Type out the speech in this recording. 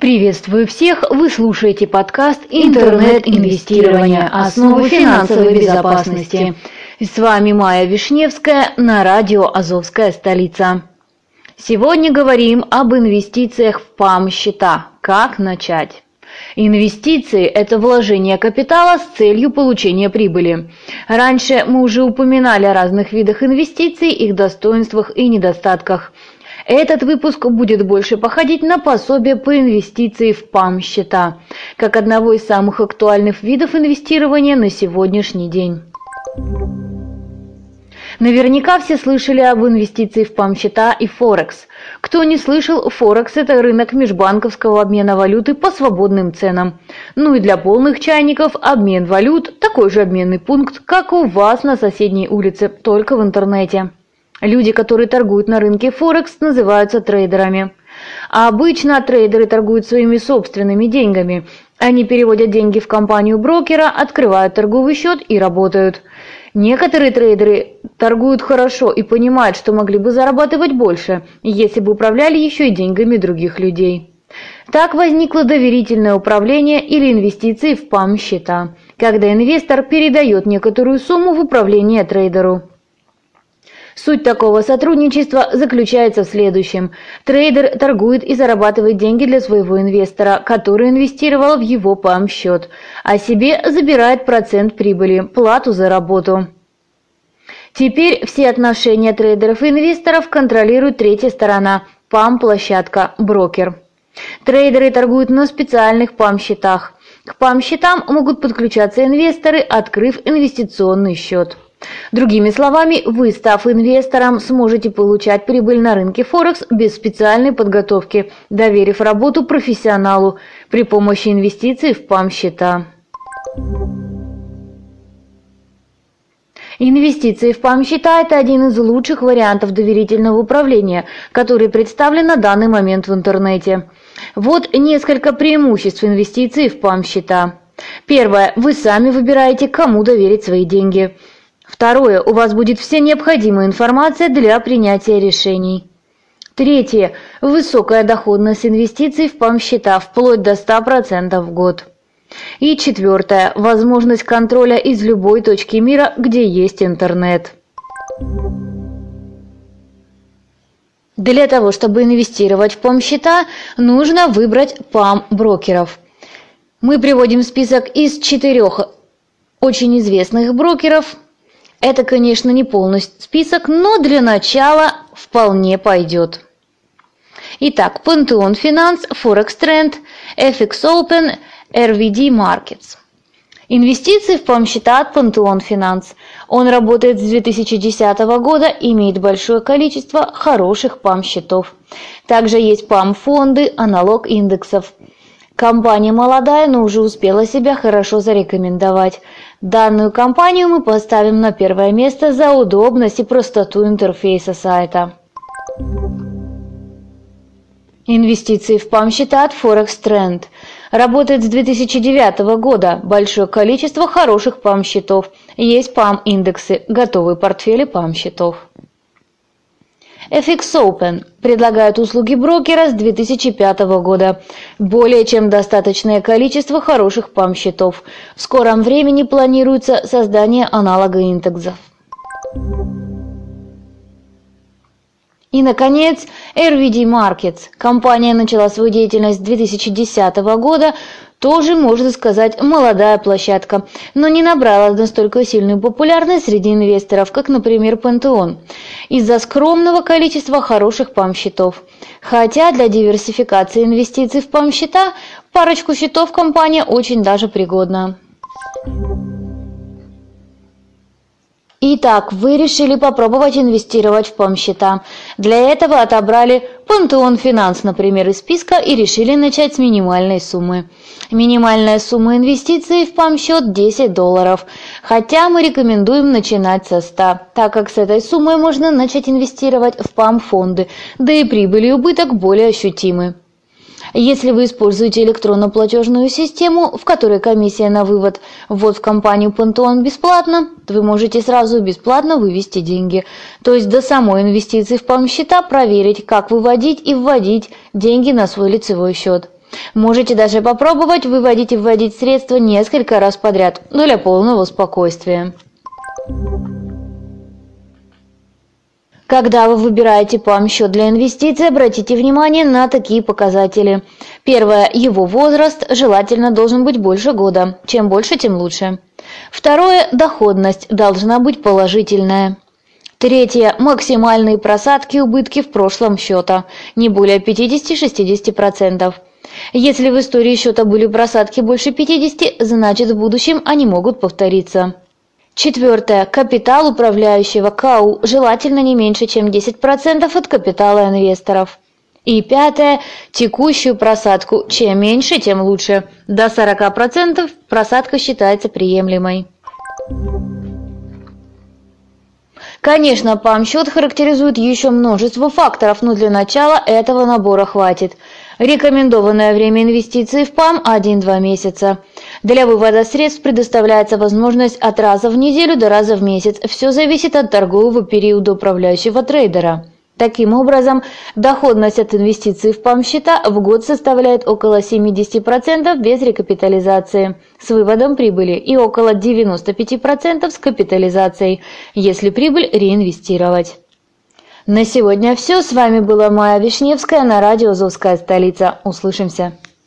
Приветствую всех! Вы слушаете подкаст «Интернет-инвестирование. Основы финансовой безопасности». С вами Майя Вишневская на радио «Азовская столица». Сегодня говорим об инвестициях в ПАМ-счета. Как начать? Инвестиции – это вложение капитала с целью получения прибыли. Раньше мы уже упоминали о разных видах инвестиций, их достоинствах и недостатках – этот выпуск будет больше походить на пособие по инвестиции в ПАМ-счета, как одного из самых актуальных видов инвестирования на сегодняшний день. Наверняка все слышали об инвестиции в ПАМ-счета и Форекс. Кто не слышал, Форекс – это рынок межбанковского обмена валюты по свободным ценам. Ну и для полных чайников обмен валют – такой же обменный пункт, как у вас на соседней улице, только в интернете. Люди, которые торгуют на рынке Форекс, называются трейдерами. А обычно трейдеры торгуют своими собственными деньгами. Они переводят деньги в компанию брокера, открывают торговый счет и работают. Некоторые трейдеры торгуют хорошо и понимают, что могли бы зарабатывать больше, если бы управляли еще и деньгами других людей. Так возникло доверительное управление или инвестиции в ПАМ-счета, когда инвестор передает некоторую сумму в управление трейдеру. Суть такого сотрудничества заключается в следующем. Трейдер торгует и зарабатывает деньги для своего инвестора, который инвестировал в его ПАМ-счет, а себе забирает процент прибыли, плату за работу. Теперь все отношения трейдеров и инвесторов контролирует третья сторона – ПАМ-площадка, брокер. Трейдеры торгуют на специальных ПАМ-счетах. К ПАМ-счетам могут подключаться инвесторы, открыв инвестиционный счет. Другими словами, вы, став инвестором, сможете получать прибыль на рынке Форекс без специальной подготовки, доверив работу профессионалу при помощи инвестиций в ПАМ-счета. Инвестиции в ПАМ-счета – это один из лучших вариантов доверительного управления, который представлен на данный момент в интернете. Вот несколько преимуществ инвестиций в ПАМ-счета. Первое. Вы сами выбираете, кому доверить свои деньги. Второе. У вас будет вся необходимая информация для принятия решений. Третье. Высокая доходность инвестиций в ПАМ-счета вплоть до 100% в год. И четвертое. Возможность контроля из любой точки мира, где есть интернет. Для того, чтобы инвестировать в ПАМ-счета, нужно выбрать ПАМ-брокеров. Мы приводим список из четырех очень известных брокеров – это, конечно, не полностью список, но для начала вполне пойдет. Итак, Pantheon Finance, Forex Trend, FX Open, RVD Markets. Инвестиции в PAM-счета от Pantheon Finance. Он работает с 2010 года имеет большое количество хороших PAM-счетов. Также есть PAM-фонды, аналог индексов. Компания молодая, но уже успела себя хорошо зарекомендовать. Данную компанию мы поставим на первое место за удобность и простоту интерфейса сайта. Инвестиции в ПАМ-счета от Forex Trend. Работает с 2009 года. Большое количество хороших ПАМ-счетов. Есть ПАМ-индексы, готовые портфели ПАМ-счетов. FX Open предлагает услуги брокера с 2005 года. Более чем достаточное количество хороших ПАМ-счетов. В скором времени планируется создание аналога индексов. И, наконец, RVD Markets. Компания начала свою деятельность с 2010 года, тоже, можно сказать, молодая площадка, но не набрала настолько сильную популярность среди инвесторов, как, например, Пантеон, из-за скромного количества хороших пам-счетов. Хотя для диверсификации инвестиций в пам-счета парочку счетов компания очень даже пригодна. Итак, вы решили попробовать инвестировать в пам-счета. Для этого отобрали Пантеон Финанс, например, из списка и решили начать с минимальной суммы. Минимальная сумма инвестиций в пам-счет 10 долларов, хотя мы рекомендуем начинать со 100, так как с этой суммой можно начать инвестировать в пам-фонды, да и прибыль и убыток более ощутимы. Если вы используете электронно-платежную систему, в которой комиссия на вывод ввод в компанию Пантеон бесплатно, то вы можете сразу бесплатно вывести деньги. То есть до самой инвестиции в пам-счета проверить, как выводить и вводить деньги на свой лицевой счет. Можете даже попробовать выводить и вводить средства несколько раз подряд, но для полного спокойствия. Когда вы выбираете ПАМ-счет для инвестиций, обратите внимание на такие показатели. Первое. Его возраст желательно должен быть больше года. Чем больше, тем лучше. Второе. Доходность должна быть положительная. Третье. Максимальные просадки убытки в прошлом счета. Не более 50-60%. Если в истории счета были просадки больше 50, значит в будущем они могут повториться. Четвертое. Капитал управляющего КАУ желательно не меньше, чем 10% от капитала инвесторов. И пятое. Текущую просадку. Чем меньше, тем лучше. До 40% просадка считается приемлемой. Конечно, ПАМ-счет характеризует еще множество факторов, но для начала этого набора хватит. Рекомендованное время инвестиций в ПАМ – 1-2 месяца. Для вывода средств предоставляется возможность от раза в неделю до раза в месяц. Все зависит от торгового периода управляющего трейдера. Таким образом, доходность от инвестиций в ПАМ-счета в год составляет около 70% без рекапитализации с выводом прибыли и около 95% с капитализацией, если прибыль реинвестировать. На сегодня все. С вами была Майя Вишневская на радио «Азовская столица». Услышимся.